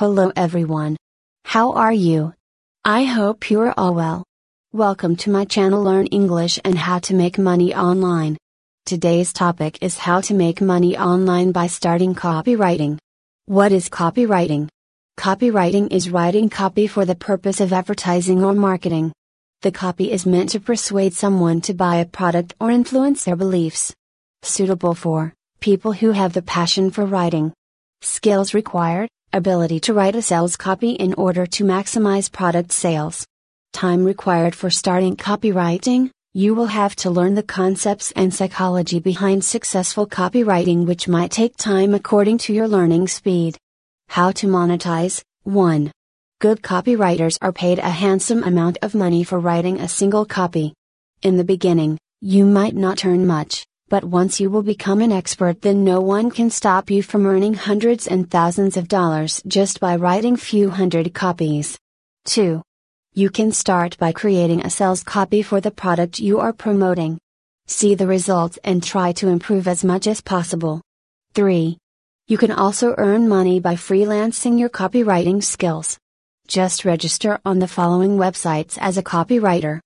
Hello everyone. How are you? I hope you are all well. Welcome to my channel Learn English and How to Make Money Online. Today's topic is how to make money online by starting copywriting. What is copywriting? Copywriting is writing copy for the purpose of advertising or marketing. The copy is meant to persuade someone to buy a product or influence their beliefs. Suitable for people who have the passion for writing. Skills required ability to write a sales copy in order to maximize product sales. Time required for starting copywriting you will have to learn the concepts and psychology behind successful copywriting, which might take time according to your learning speed. How to monetize 1. Good copywriters are paid a handsome amount of money for writing a single copy. In the beginning, you might not earn much, but once you will become an expert then no one can stop you from earning hundreds and thousands of dollars just by writing few hundred copies. 2. You can start by creating a sales copy for the product you are promoting. See the results and try to improve as much as possible. 3. You can also earn money by freelancing your copywriting skills. Just register on the following websites as a copywriter